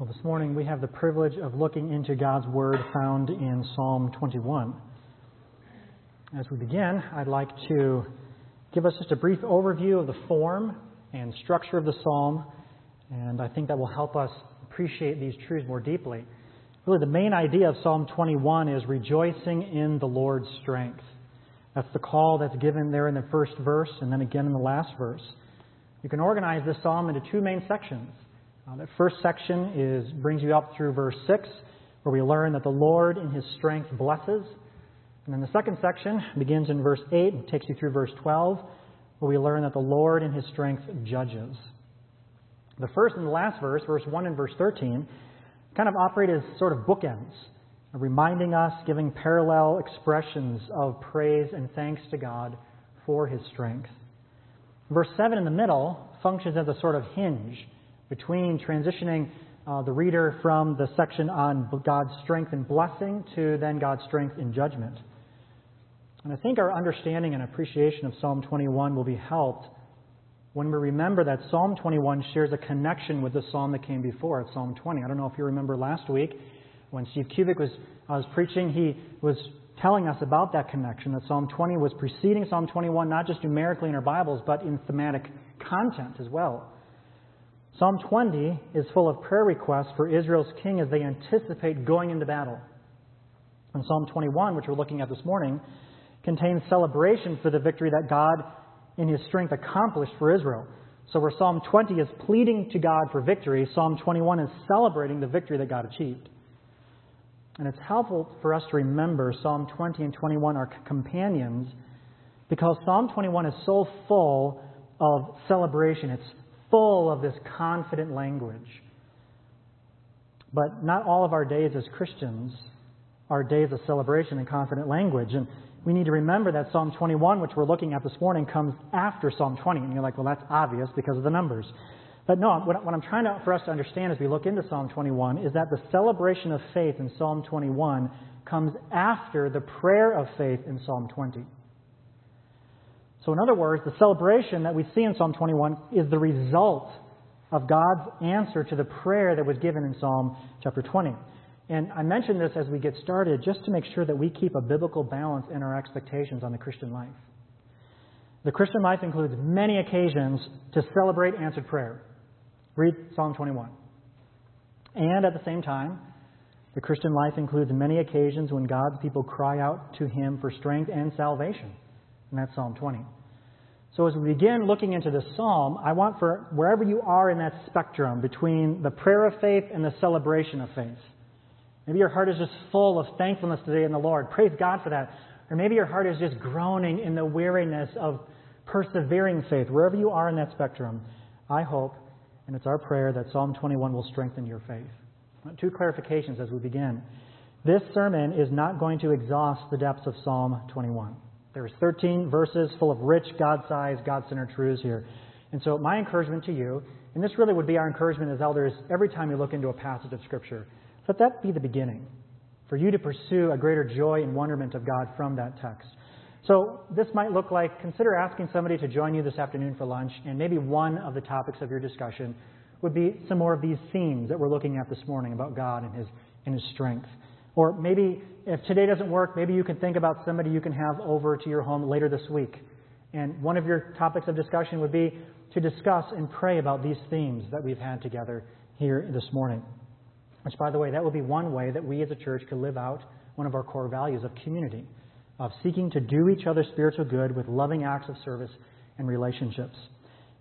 Well, this morning we have the privilege of looking into God's Word found in Psalm 21. As we begin, I'd like to give us just a brief overview of the form and structure of the psalm, and I think that will help us appreciate these truths more deeply. Really, the main idea of Psalm 21 is rejoicing in the Lord's strength. That's the call that's given there in the first verse and then again in the last verse. You can organize this psalm into two main sections. Uh, that first section is brings you up through verse 6, where we learn that the Lord in his strength blesses. And then the second section begins in verse 8 and takes you through verse 12, where we learn that the Lord in his strength judges. The first and the last verse, verse 1 and verse 13, kind of operate as sort of bookends, reminding us, giving parallel expressions of praise and thanks to God for his strength. Verse 7 in the middle functions as a sort of hinge between transitioning uh, the reader from the section on God's strength and blessing to then God's strength in judgment. And I think our understanding and appreciation of Psalm 21 will be helped when we remember that Psalm 21 shares a connection with the psalm that came before it, Psalm 20. I don't know if you remember last week when Steve Kubik was, was preaching, he was telling us about that connection, that Psalm 20 was preceding Psalm 21, not just numerically in our Bibles, but in thematic content as well. Psalm 20 is full of prayer requests for Israel's king as they anticipate going into battle. And Psalm 21, which we're looking at this morning, contains celebration for the victory that God, in his strength, accomplished for Israel. So, where Psalm 20 is pleading to God for victory, Psalm 21 is celebrating the victory that God achieved. And it's helpful for us to remember Psalm 20 and 21 are companions because Psalm 21 is so full of celebration. It's full of this confident language. But not all of our days as Christians are days of celebration and confident language. And we need to remember that Psalm 21, which we're looking at this morning, comes after Psalm 20. And you're like, well, that's obvious because of the numbers. But no, what, I'm trying to, for us to understand as we look into Psalm 21 is that the celebration of faith in Psalm 21 comes after the prayer of faith in Psalm 20. So, in other words, the celebration that we see in Psalm 21 is the result of God's answer to the prayer that was given in Psalm chapter 20. And I mention this as we get started just to make sure that we keep a biblical balance in our expectations on the Christian life. The Christian life includes many occasions to celebrate answered prayer. Read Psalm 21. And at the same time, the Christian life includes many occasions when God's people cry out to Him for strength and salvation. And that's Psalm 20. So as we begin looking into this psalm, I want for wherever you are in that spectrum between the prayer of faith and the celebration of faith. Maybe your heart is just full of thankfulness today in the Lord. Praise God for that. Or maybe your heart is just groaning in the weariness of persevering faith. Wherever you are in that spectrum, I hope, and it's our prayer, that Psalm 21 will strengthen your faith. Two clarifications as we begin. This sermon is not going to exhaust the depths of Psalm 21. There's 13 verses full of rich, God sized, God centered truths here. And so, my encouragement to you, and this really would be our encouragement as elders every time you look into a passage of Scripture, let that be the beginning for you to pursue a greater joy and wonderment of God from that text. So, this might look like consider asking somebody to join you this afternoon for lunch, and maybe one of the topics of your discussion would be some more of these themes that we're looking at this morning about God and His, and his strength. Or maybe if today doesn't work, maybe you can think about somebody you can have over to your home later this week. And one of your topics of discussion would be to discuss and pray about these themes that we've had together here this morning. Which, by the way, that would be one way that we as a church could live out one of our core values of community, of seeking to do each other spiritual good with loving acts of service and relationships.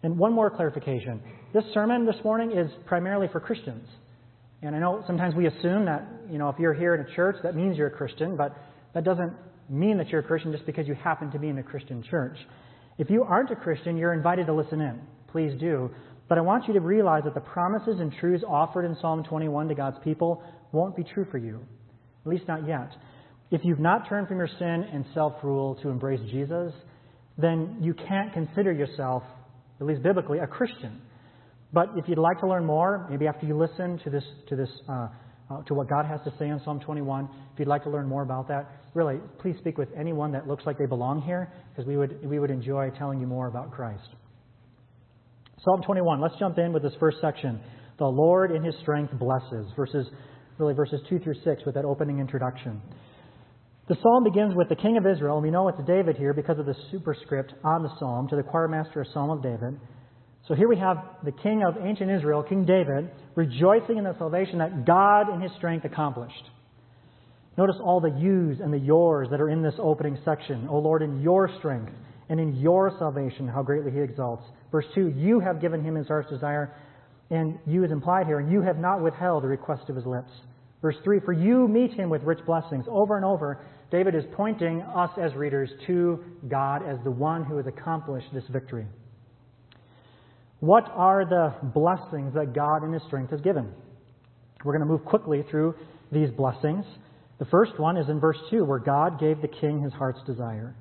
And one more clarification. This sermon this morning is primarily for Christians. And I know sometimes we assume that, you know, if you're here in a church, that means you're a Christian, but that doesn't mean that you're a Christian just because you happen to be in a Christian church. If you aren't a Christian, you're invited to listen in. Please do. But I want you to realize that the promises and truths offered in Psalm 21 to God's people won't be true for you, at least not yet. If you've not turned from your sin and self rule to embrace Jesus, then you can't consider yourself, at least biblically, a Christian. But if you'd like to learn more, maybe after you listen to this, to this, uh, uh, to what God has to say in Psalm 21, if you'd like to learn more about that, really, please speak with anyone that looks like they belong here, because we would we would enjoy telling you more about Christ. Psalm 21. Let's jump in with this first section. The Lord in his strength blesses. Verses, really verses 2 through 6 with that opening introduction. The psalm begins with the King of Israel, and we know it's David here because of the superscript on the psalm to the choir master, a psalm of David. So here we have the King of ancient Israel, King David, rejoicing in the salvation that God in his strength accomplished. Notice all the yous and the yours that are in this opening section. O Lord, in your strength and in your salvation, how greatly he exalts. Verse 2 You have given him his heart's desire, and you is implied here, and you have not withheld the request of his lips. Verse 3 For you meet him with rich blessings. Over and over, David is pointing us as readers to God as the one who has accomplished this victory. What are the blessings that God in his strength has given? We're going to move quickly through these blessings. The first one is in verse 2, where God gave the king his heart's desire.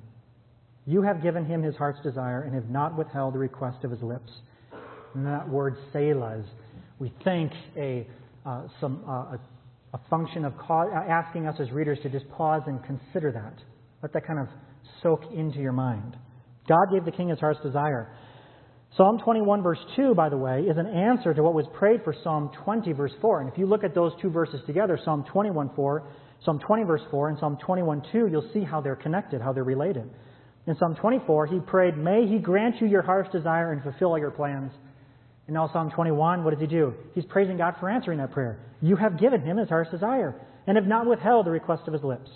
You have given him his heart's desire and have not withheld the request of his lips. And that word Selah is, we think, a, uh, some, uh, a, a, function of cause, uh, asking us as readers to just pause and consider that. Let that kind of soak into your mind. God gave the king his heart's desire. Psalm 21, verse 2, by the way, is an answer to what was prayed for Psalm 20, verse 4. And if you look at those two verses together, Psalm 21, 4, Psalm 20, verse 4, and Psalm 21, 2, you'll see how they're connected, how they're related. In Psalm 24, he prayed, May he grant you your heart's desire and fulfill all your plans. And now Psalm 21, what does he do? He's praising God for answering that prayer. You have given him his heart's desire and have not withheld the request of his lips.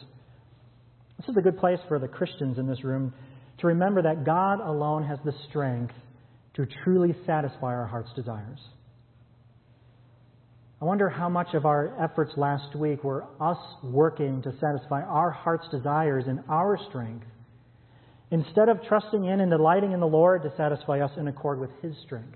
This is a good place for the Christians in this room to remember that God alone has the strength to truly satisfy our heart's desires. I wonder how much of our efforts last week were us working to satisfy our heart's desires in our strength instead of trusting in and delighting in the Lord to satisfy us in accord with His strength.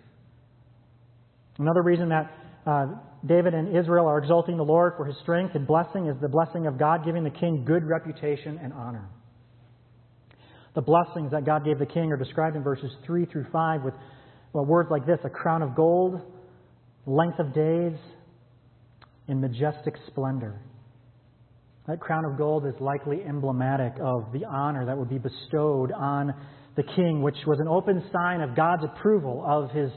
Another reason that uh, David and Israel are exalting the Lord for His strength and blessing is the blessing of God giving the king good reputation and honor. The blessings that God gave the king are described in verses 3 through 5 with well, words like this a crown of gold, length of days, and majestic splendor. That crown of gold is likely emblematic of the honor that would be bestowed on the king, which was an open sign of God's approval of his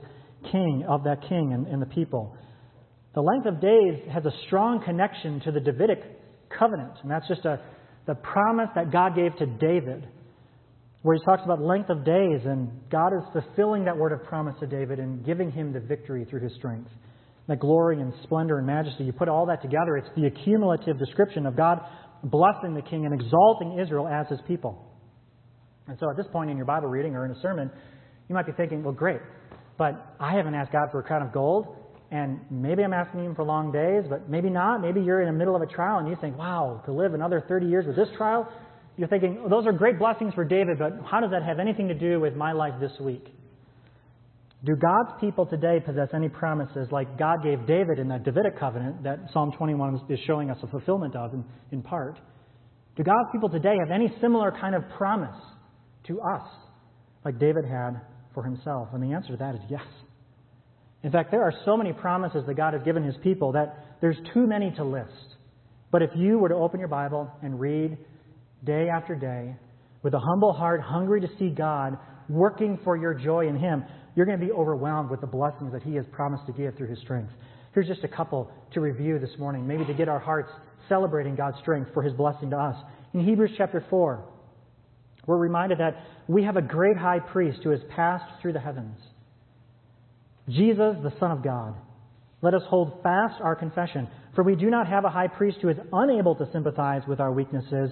king, of that king and, and the people. The length of days has a strong connection to the Davidic covenant, and that's just a, the promise that God gave to David, where he talks about length of days, and God is fulfilling that word of promise to David and giving him the victory through his strength that glory and splendor and majesty. You put all that together, it's the accumulative description of God blessing the king and exalting Israel as his people. And so at this point in your Bible reading or in a sermon, you might be thinking, well, great, but I haven't asked God for a crown of gold, and maybe I'm asking Him for long days, but maybe not. Maybe you're in the middle of a trial and you think, wow, to live another 30 years with this trial? You're thinking, well, those are great blessings for David, but how does that have anything to do with my life this week? Do God's people today possess any promises like God gave David in the Davidic covenant that Psalm 21 is showing us a fulfillment of in, in part? Do God's people today have any similar kind of promise to us like David had for himself? And the answer to that is yes. In fact, there are so many promises that God has given his people that there's too many to list. But if you were to open your Bible and read day after day with a humble heart, hungry to see God working for your joy in him, you're going to be overwhelmed with the blessings that He has promised to give through His strength. Here's just a couple to review this morning, maybe to get our hearts celebrating God's strength for His blessing to us. In Hebrews chapter 4, we're reminded that we have a great high priest who has passed through the heavens. Jesus, the Son of God. Let us hold fast our confession, for we do not have a high priest who is unable to sympathize with our weaknesses,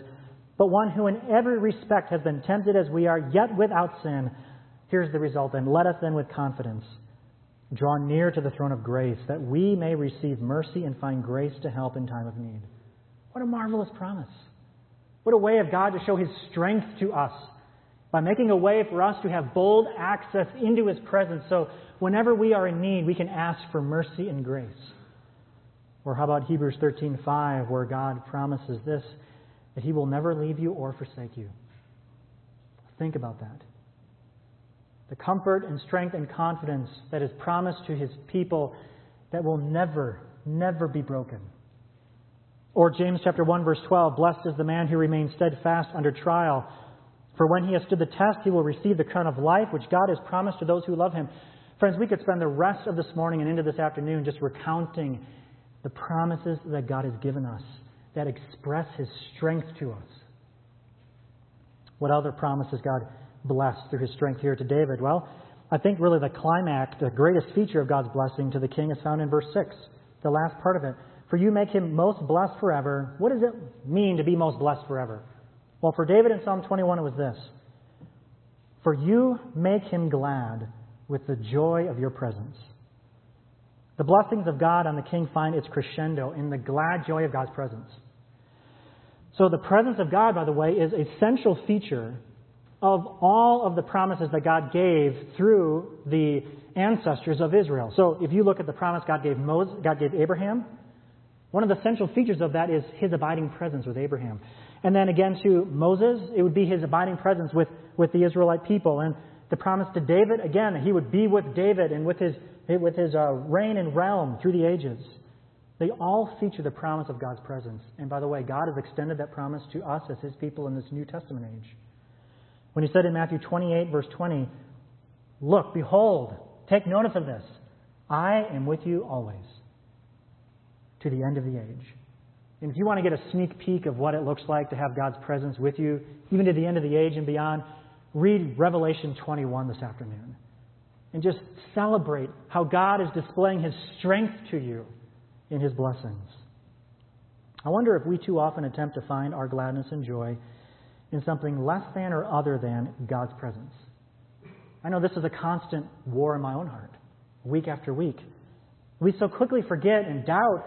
but one who in every respect has been tempted as we are, yet without sin. Here's the result then. Let us then with confidence draw near to the throne of grace that we may receive mercy and find grace to help in time of need. What a marvelous promise. What a way of God to show his strength to us by making a way for us to have bold access into his presence so whenever we are in need we can ask for mercy and grace. Or how about Hebrews 13:5 where God promises this that he will never leave you or forsake you. Think about that the comfort and strength and confidence that is promised to his people that will never, never be broken. Or James chapter 1 verse 12, blessed is the man who remains steadfast under trial. For when he has stood the test, he will receive the crown of life which God has promised to those who love him. Friends, we could spend the rest of this morning and into this afternoon just recounting the promises that God has given us that express His strength to us. What other promises God blessed through His strength here to David? Well, I think really the climax, the greatest feature of God's blessing to the king is found in verse 6, the last part of it. For you make him most blessed forever. What does it mean to be most blessed forever? Well, for David in Psalm 21, it was this For you make him glad with the joy of your presence. The blessings of God on the king find its crescendo in the glad joy of God's presence. So, the presence of God, by the way, is a central feature of all of the promises that God gave through the ancestors of Israel. So, if you look at the promise God gave Moses, God gave Abraham, one of the central features of that is his abiding presence with Abraham. And then again to Moses, it would be his abiding presence with, with the Israelite people. And the promise to David, again, he would be with David and with his, with his uh, reign and realm through the ages. They all feature the promise of God's presence. And by the way, God has extended that promise to us as his people in this New Testament age. When he said in Matthew 28, verse 20, Look, behold, take notice of this. I am with you always to the end of the age. And if you want to get a sneak peek of what it looks like to have God's presence with you, even to the end of the age and beyond, read Revelation 21 this afternoon. And just celebrate how God is displaying His strength to you in His blessings. I wonder if we too often attempt to find our gladness and joy in something less than or other than God's presence. I know this is a constant war in my own heart, week after week. We so quickly forget and doubt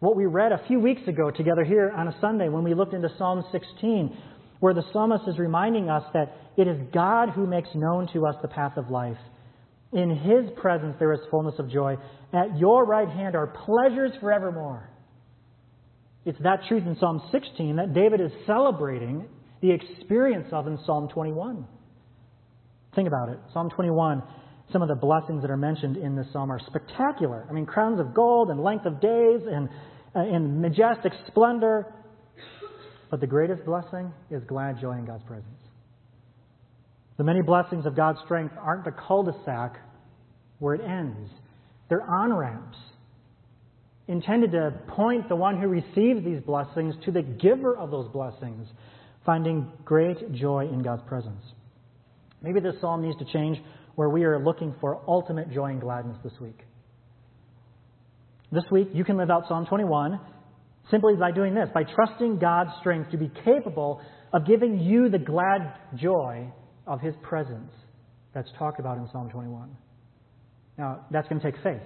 what we read a few weeks ago together here on a Sunday when we looked into Psalm 16, where the psalmist is reminding us that it is God who makes known to us the path of life. In his presence there is fullness of joy. At your right hand are pleasures forevermore. It's that truth in Psalm 16 that David is celebrating the experience of in Psalm 21. Think about it. Psalm 21 some of the blessings that are mentioned in this psalm are spectacular. I mean, crowns of gold and length of days and uh, in majestic splendor. But the greatest blessing is glad joy in God's presence. The many blessings of God's strength aren't the cul de sac where it ends, they're on ramps intended to point the one who receives these blessings to the giver of those blessings, finding great joy in God's presence. Maybe this psalm needs to change where we are looking for ultimate joy and gladness this week. This week, you can live out Psalm 21 simply by doing this, by trusting God's strength to be capable of giving you the glad joy of His presence that's talked about in Psalm 21. Now, that's going to take faith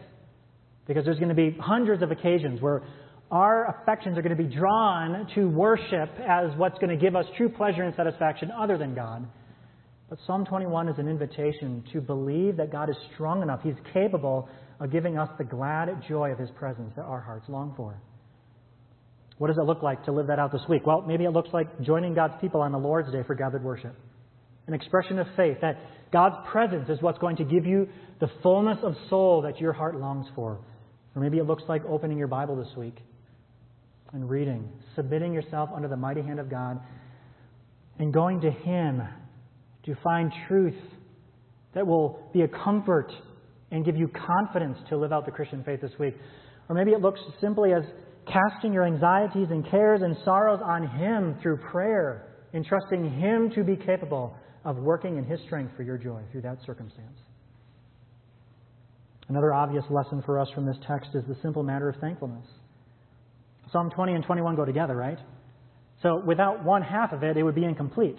because there's going to be hundreds of occasions where our affections are going to be drawn to worship as what's going to give us true pleasure and satisfaction other than God. But Psalm 21 is an invitation to believe that God is strong enough, He's capable of giving us the glad joy of His presence that our hearts long for. What does it look like to live that out this week? Well, maybe it looks like joining God's people on the Lord's Day for gathered worship. An expression of faith that God's presence is what's going to give you the fullness of soul that your heart longs for. Or maybe it looks like opening your Bible this week and reading, submitting yourself under the mighty hand of God, and going to Him to find truth that will be a comfort and give you confidence to live out the Christian faith this week. Or maybe it looks simply as casting your anxieties and cares and sorrows on Him through prayer, entrusting Him to be capable of working in His strength for your joy through that circumstance. Another obvious lesson for us from this text is the simple matter of thankfulness. Psalm 20 and 21 go together, right? So without one half of it, it would be incomplete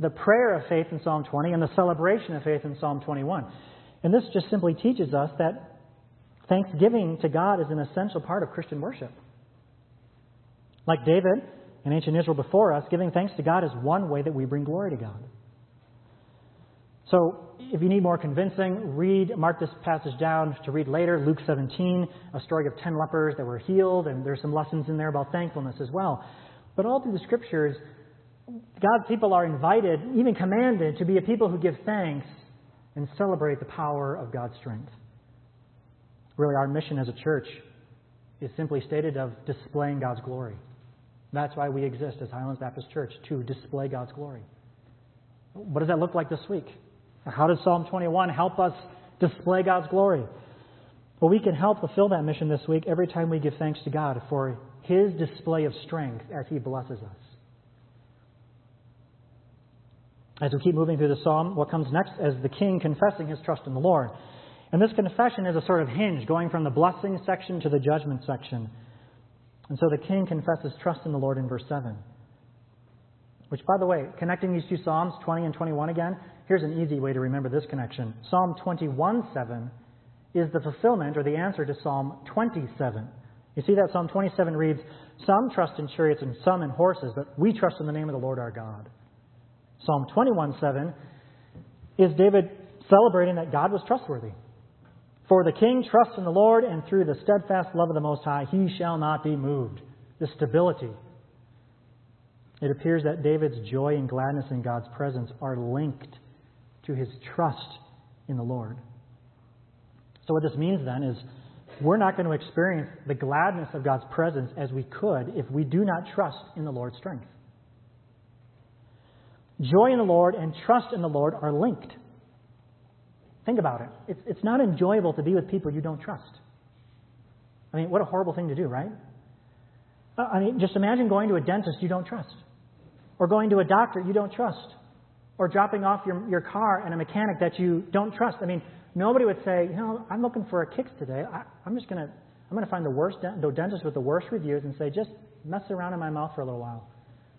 the prayer of faith in Psalm 20 and the celebration of faith in Psalm 21. And this just simply teaches us that thanksgiving to God is an essential part of Christian worship. Like David and ancient Israel before us, giving thanks to God is one way that we bring glory to God. So, if you need more convincing, read, mark this passage down to read later, Luke 17, a story of 10 lepers that were healed, and there's some lessons in there about thankfulness as well. But all through the scriptures, God's people are invited, even commanded, to be a people who give thanks and celebrate the power of God's strength. Really, our mission as a church is simply stated of displaying God's glory. That's why we exist as Highlands Baptist Church, to display God's glory. What does that look like this week? How does Psalm 21 help us display God's glory. Well, we can help fulfill that mission this week every time we give thanks to God for His display of strength as He blesses us. As we keep moving through the psalm, what comes next is the king confessing his trust in the Lord. And this confession is a sort of hinge going from the blessing section to the judgment section. And so the king confesses trust in the Lord in verse 7. Which, by the way, connecting these two Psalms, 20 and 21 again, here's an easy way to remember this connection. Psalm 21 7 is the fulfillment or the answer to Psalm 27. You see that Psalm 27 reads, Some trust in chariots and some in horses, but we trust in the name of the Lord our God. Psalm 21 7 is David celebrating that God was trustworthy. For the king trusts in the Lord, and through the steadfast love of the Most High, he shall not be moved. The stability. It appears that David's joy and gladness in God's presence are linked to his trust in the Lord. So, what this means then is we're not going to experience the gladness of God's presence as we could if we do not trust in the Lord's strength. Joy in the Lord and trust in the Lord are linked. Think about it. It's, it's not enjoyable to be with people you don't trust. I mean, what a horrible thing to do, right? I mean, just imagine going to a dentist you don't trust, or going to a doctor you don't trust, or dropping off your, your car and a mechanic that you don't trust. I mean, nobody would say, you know, I'm looking for a kicks today. I, am just going to I'm going to find the worst the dentist with the worst reviews and say, just mess around in my mouth for a little while.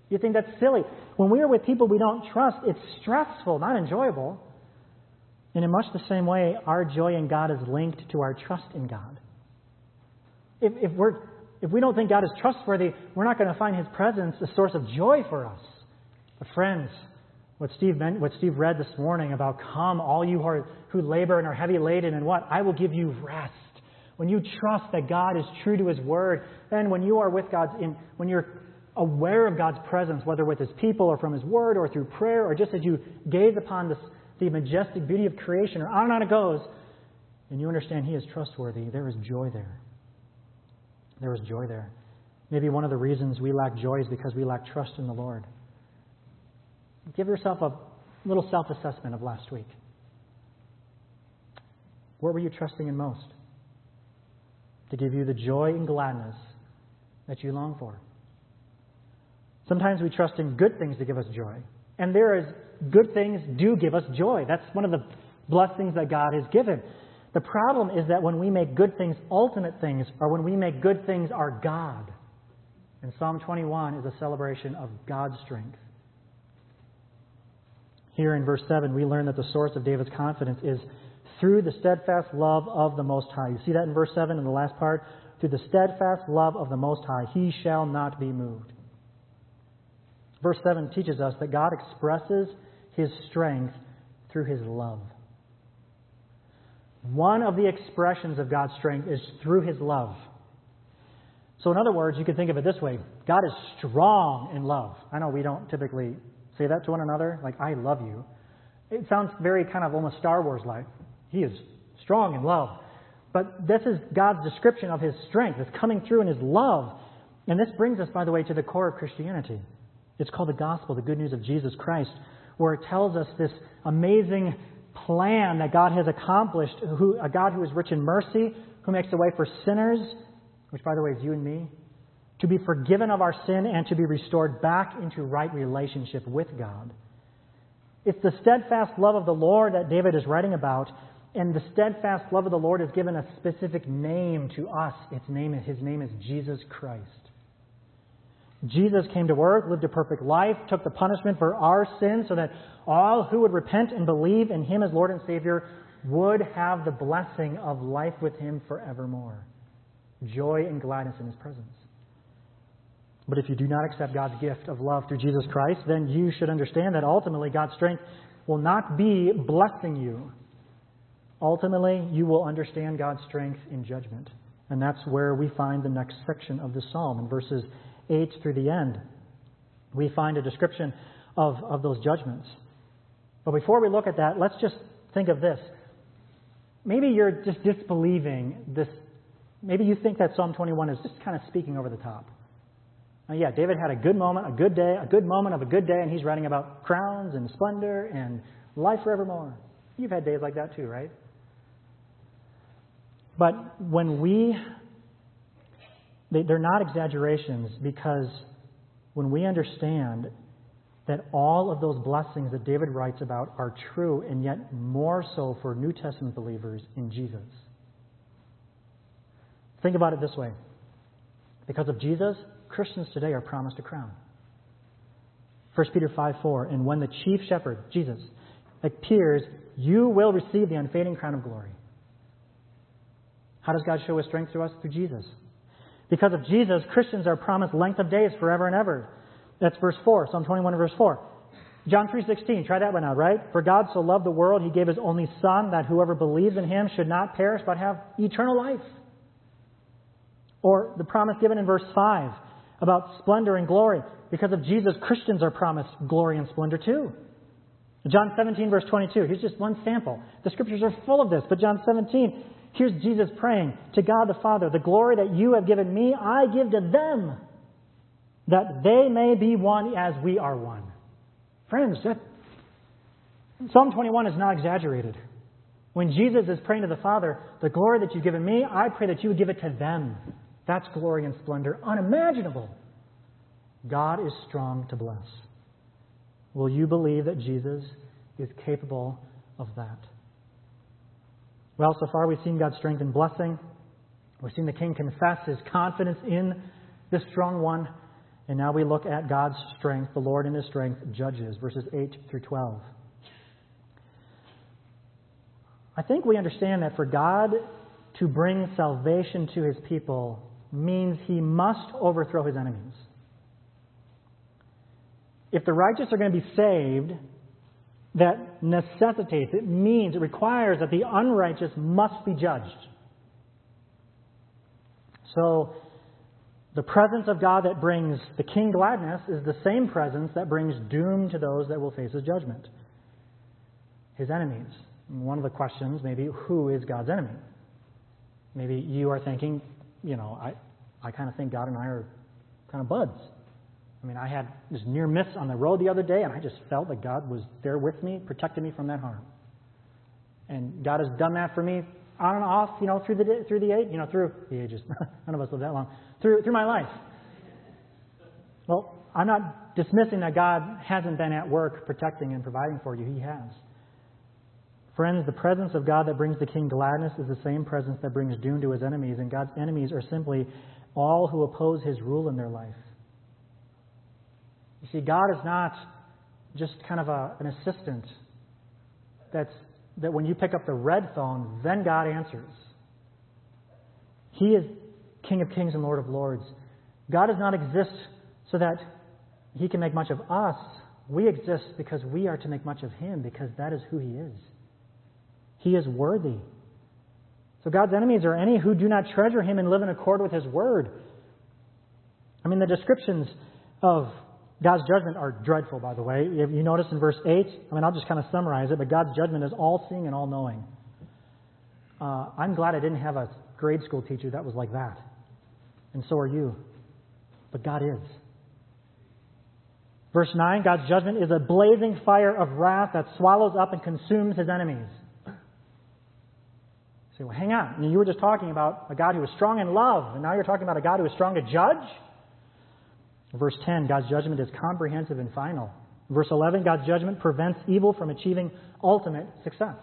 You think that's silly. When we are with people we don't trust, it's stressful, not enjoyable. And in much the same way, our joy in God is linked to our trust in God. If, if, we're, if we don't think God is trustworthy, we're not going to find His presence a source of joy for us. But friends, what Steve, meant, what Steve read this morning about come, all you who, labor and are heavy laden, and what? I will give you rest. When you trust that God is true to His word, then when you are with God's, in, when you're aware of God's presence, whether with His people or from His Word or through prayer or just as you gaze upon this, the majestic beauty of creation or on and on it goes, and you understand He is trustworthy, there is joy there. There is joy there. Maybe one of the reasons we lack joy is because we lack trust in the Lord. Give yourself a little self assessment of last week. What were you trusting in most? To give you the joy and gladness that you long for. Sometimes we trust in good things to give us joy. And there is good things do give us joy. That's one of the blessings that God has given. The problem is that when we make good things ultimate things, or when we make good things our God. And Psalm 21 is a celebration of God's strength. Here in verse 7, we learn that the source of David's confidence is through the steadfast love of the Most High. You see that in verse 7 in the last part? Through the steadfast love of the Most High, he shall not be moved. Verse 7 teaches us that God expresses his strength through his love. One of the expressions of God's strength is through his love. So, in other words, you can think of it this way God is strong in love. I know we don't typically say that to one another, like, I love you. It sounds very kind of almost Star Wars like. He is strong in love. But this is God's description of his strength. It's coming through in his love. And this brings us, by the way, to the core of Christianity. It's called the gospel, the good news of Jesus Christ, where it tells us this amazing plan that God has accomplished, who, a God who is rich in mercy, who makes a way for sinners, which, by the way, is you and me, to be forgiven of our sin and to be restored back into right relationship with God. It's the steadfast love of the Lord that David is writing about, and the steadfast love of the Lord has given a specific name to us. Its name, his name is Jesus Christ. Jesus came to earth, lived a perfect life, took the punishment for our sins so that all who would repent and believe in him as Lord and Savior would have the blessing of life with him forevermore. Joy and gladness in his presence. But if you do not accept God's gift of love through Jesus Christ, then you should understand that ultimately God's strength will not be blessing you. Ultimately, you will understand God's strength in judgment. And that's where we find the next section of the psalm in verses 8 through the end, we find a description of, of those judgments. But before we look at that, let's just think of this. Maybe you're just disbelieving this. Maybe you think that Psalm 21 is just kind of speaking over the top. Now, yeah, David had a good moment, a good day, a good moment of a good day, and he's writing about crowns and splendor and life forevermore. You've had days like that too, right? But when we, they, they're not exaggerations because when we understand that all of those blessings that David writes about are true, and yet more so for New Testament believers in Jesus. Think about it this way because of Jesus, Christians today are promised a crown. 1 Peter 5 4, and when the chief shepherd, Jesus, appears, you will receive the unfading crown of glory. How does God show his strength to us? Through Jesus. Because of Jesus, Christians are promised length of days forever and ever. That's verse 4, Psalm 21 verse 4. John 3:16, try that one out, right? For God so loved the world, he gave his only son that whoever believes in him should not perish but have eternal life. Or the promise given in verse 5 about splendor and glory. Because of Jesus, Christians are promised glory and splendor too. John 17, verse 22. Here's just one sample. The scriptures are full of this, but John 17, here's Jesus praying to God the Father, The glory that you have given me, I give to them, that they may be one as we are one. Friends, that, Psalm 21 is not exaggerated. When Jesus is praying to the Father, The glory that you've given me, I pray that you would give it to them. That's glory and splendor unimaginable. God is strong to bless. Will you believe that Jesus is capable of that? Well, so far we've seen God's strength and blessing. We've seen the king confess his confidence in this strong one. And now we look at God's strength, the Lord in his strength, judges, verses 8 through 12. I think we understand that for God to bring salvation to his people means he must overthrow his enemies if the righteous are going to be saved, that necessitates, it means, it requires that the unrighteous must be judged. So, the presence of God that brings the king gladness is the same presence that brings doom to those that will face his judgment, his enemies. And one of the questions, maybe, who is God's enemy? Maybe you are thinking, you know, I, I kind of think God and I are kind of buds. I mean, I had this near miss on the road the other day, and I just felt that God was there with me, protecting me from that harm. And God has done that for me on and off, you know, through the through the age, you know, through the ages. None of us live that long. Through through my life. Well, I'm not dismissing that God hasn't been at work protecting and providing for you. He has. Friends, the presence of God that brings the king gladness is the same presence that brings doom to his enemies, and God's enemies are simply all who oppose his rule in their life. You see, God is not just kind of a, an assistant that's, that when you pick up the red phone, then God answers. He is King of kings and Lord of lords. God does not exist so that He can make much of us. We exist because we are to make much of Him, because that is who He is. He is worthy. So God's enemies are any who do not treasure Him and live in accord with His word. I mean, the descriptions of God's judgment are dreadful, by the way. If you notice in verse 8, I mean, I'll just kind of summarize it, but God's judgment is all seeing and all knowing. Uh, I'm glad I didn't have a grade school teacher that was like that. And so are you. But God is. Verse 9 God's judgment is a blazing fire of wrath that swallows up and consumes his enemies. say, well, hang on. You were just talking about a God who is strong in love, and now you're talking about a God who is strong to judge? Verse 10, God's judgment is comprehensive and final. Verse 11, God's judgment prevents evil from achieving ultimate success.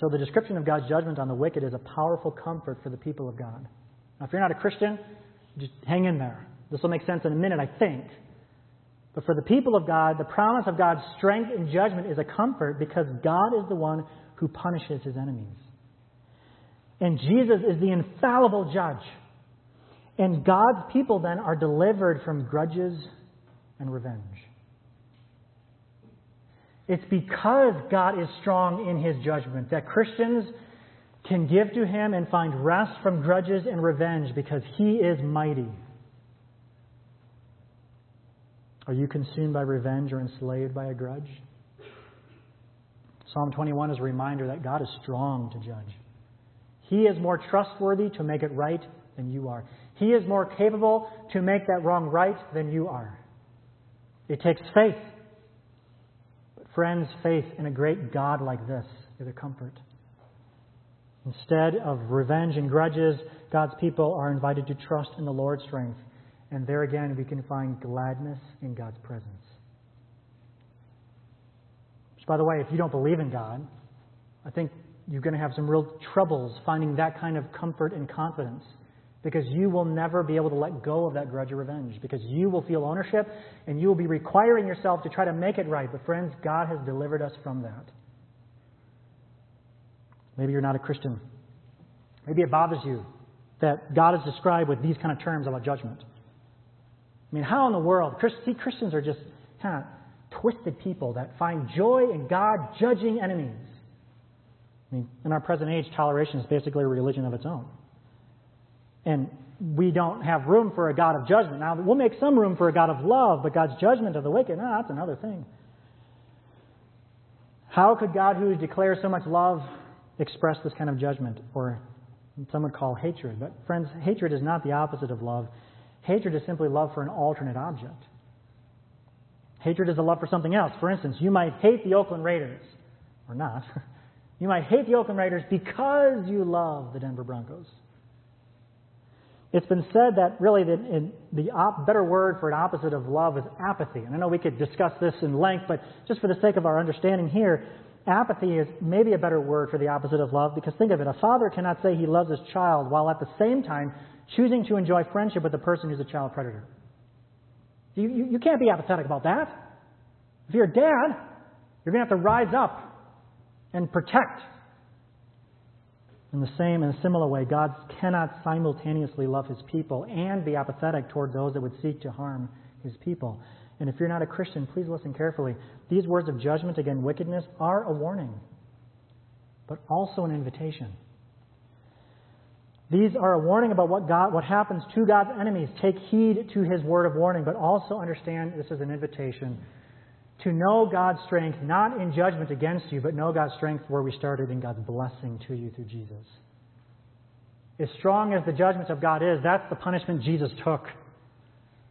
So the description of God's judgment on the wicked is a powerful comfort for the people of God. Now, if you're not a Christian, just hang in there. This will make sense in a minute, I think. But for the people of God, the promise of God's strength and judgment is a comfort because God is the one who punishes his enemies. And Jesus is the infallible judge and God's people then are delivered from grudges and revenge. It's because God is strong in his judgment that Christians can give to him and find rest from grudges and revenge because he is mighty. Are you consumed by revenge or enslaved by a grudge? Psalm 21 is a reminder that God is strong to judge. He is more trustworthy to make it right than you are. He is more capable to make that wrong right than you are. It takes faith. But friends, faith in a great God like this is a comfort. Instead of revenge and grudges, God's people are invited to trust in the Lord's strength. And there again, we can find gladness in God's presence. Which, by the way, if you don't believe in God, I think you're going to have some real troubles finding that kind of comfort and confidence because you will never be able to let go of that grudge or revenge because you will feel ownership and you will be requiring yourself to try to make it right. But, friends, God has delivered us from that. Maybe you're not a Christian. Maybe it bothers you that God is described with these kind of terms about judgment. I mean, how in the world? See, Christians are just kind of twisted people that find joy in God judging enemies. I mean, in our present age, toleration is basically a religion of its own. And we don't have room for a God of judgment. Now, we'll make some room for a God of love, but God's judgment of the wicked, no, that's another thing. How could God, who declares so much love, express this kind of judgment, or some would call hatred? But, friends, hatred is not the opposite of love. Hatred is simply love for an alternate object. Hatred is a love for something else. For instance, you might hate the Oakland Raiders, or not. You might hate the Oakland Raiders because you love the Denver Broncos. It's been said that really the, the op, better word for an opposite of love is apathy. And I know we could discuss this in length, but just for the sake of our understanding here, apathy is maybe a better word for the opposite of love because think of it a father cannot say he loves his child while at the same time choosing to enjoy friendship with the person who's a child predator. You, you, you can't be apathetic about that. If you're a dad, you're going to have to rise up and protect. In the same and similar way, God cannot simultaneously love his people and be apathetic toward those that would seek to harm his people. And if you're not a Christian, please listen carefully. These words of judgment against wickedness are a warning, but also an invitation. These are a warning about what, God, what happens to God's enemies. Take heed to his word of warning, but also understand this is an invitation to know God's strength, not in judgment against you, but know God's strength where we started in God's blessing to you through Jesus. As strong as the judgment of God is, that's the punishment Jesus took.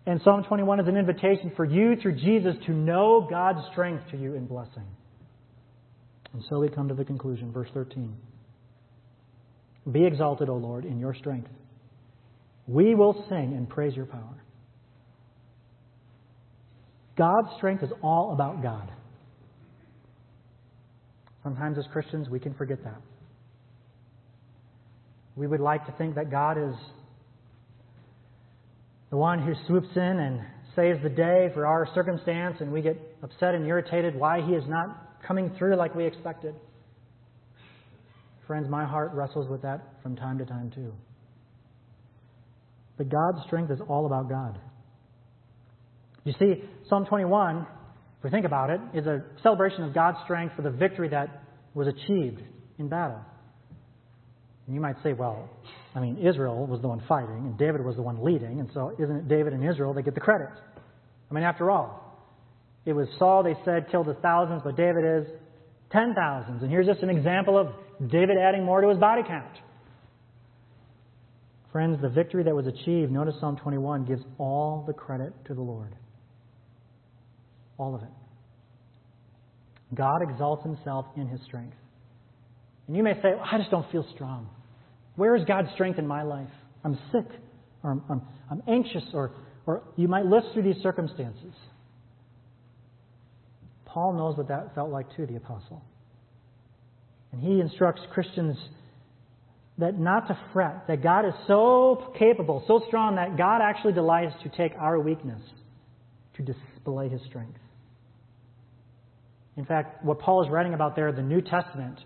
And Psalm 21 is an invitation for you through Jesus to know God's strength to you in blessing. And so we come to the conclusion, verse 13. Be exalted, O Lord, in your strength. We will sing and praise your power. God's strength is all about God. Sometimes as Christians, we can forget that. We would like to think that God is the one who swoops in and saves the day for our circumstance, and we get upset and irritated why He is not coming through like we expected. Friends, my heart wrestles with that from time to time too. But God's strength is all about God. You see, Psalm 21, if we think about it, is a celebration of God's strength for the victory that was achieved in battle. And you might say, well, I mean, Israel was the one fighting, and David was the one leading, and so isn't it David and Israel that get the credit? I mean, after all, it was Saul, they said, killed the thousands, but David is ten thousands. And here's just an example of David adding more to his body count. Friends, the victory that was achieved, notice Psalm 21 gives all the credit to the Lord. All of it. God exalts himself in his strength. And you may say, well, I just don't feel strong. Where is God's strength in my life? I'm sick, or I'm, I'm, I'm anxious, or, or you might list through these circumstances. Paul knows what that felt like too, the apostle. And he instructs Christians that not to fret, that God is so capable, so strong, that God actually delights to take our weakness to display his strength. In fact, what Paul is writing about there, the New Testament,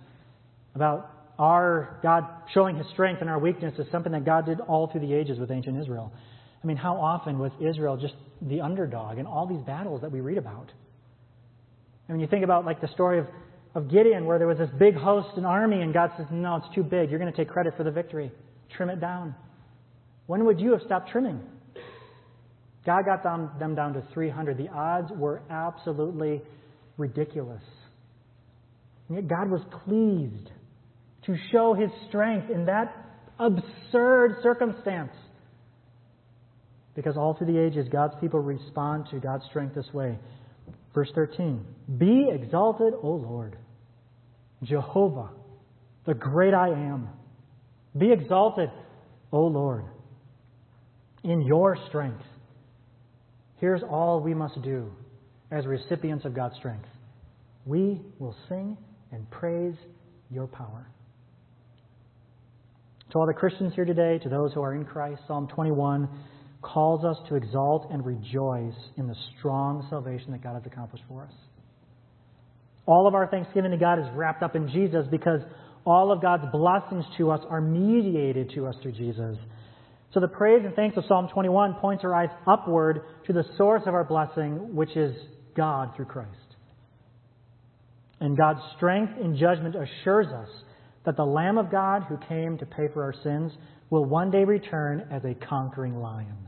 about our God showing his strength and our weakness, is something that God did all through the ages with ancient Israel. I mean, how often was Israel just the underdog in all these battles that we read about? I mean, you think about like the story of, of Gideon, where there was this big host, an army, and God says, No, it's too big. You're going to take credit for the victory. Trim it down. When would you have stopped trimming? God got them, them down to 300. The odds were absolutely ridiculous. And yet God was pleased to show his strength in that absurd circumstance. Because all through the ages, God's people respond to God's strength this way. Verse 13 Be exalted, O Lord, Jehovah, the great I am. Be exalted, O Lord, in your strength. Here's all we must do as recipients of God's strength we will sing and praise your power. To all the Christians here today, to those who are in Christ, Psalm 21 calls us to exalt and rejoice in the strong salvation that God has accomplished for us. All of our thanksgiving to God is wrapped up in Jesus because all of God's blessings to us are mediated to us through Jesus. So the praise and thanks of Psalm 21 points our eyes upward to the source of our blessing, which is God through Christ. And God's strength in judgment assures us that the Lamb of God who came to pay for our sins will one day return as a conquering lion.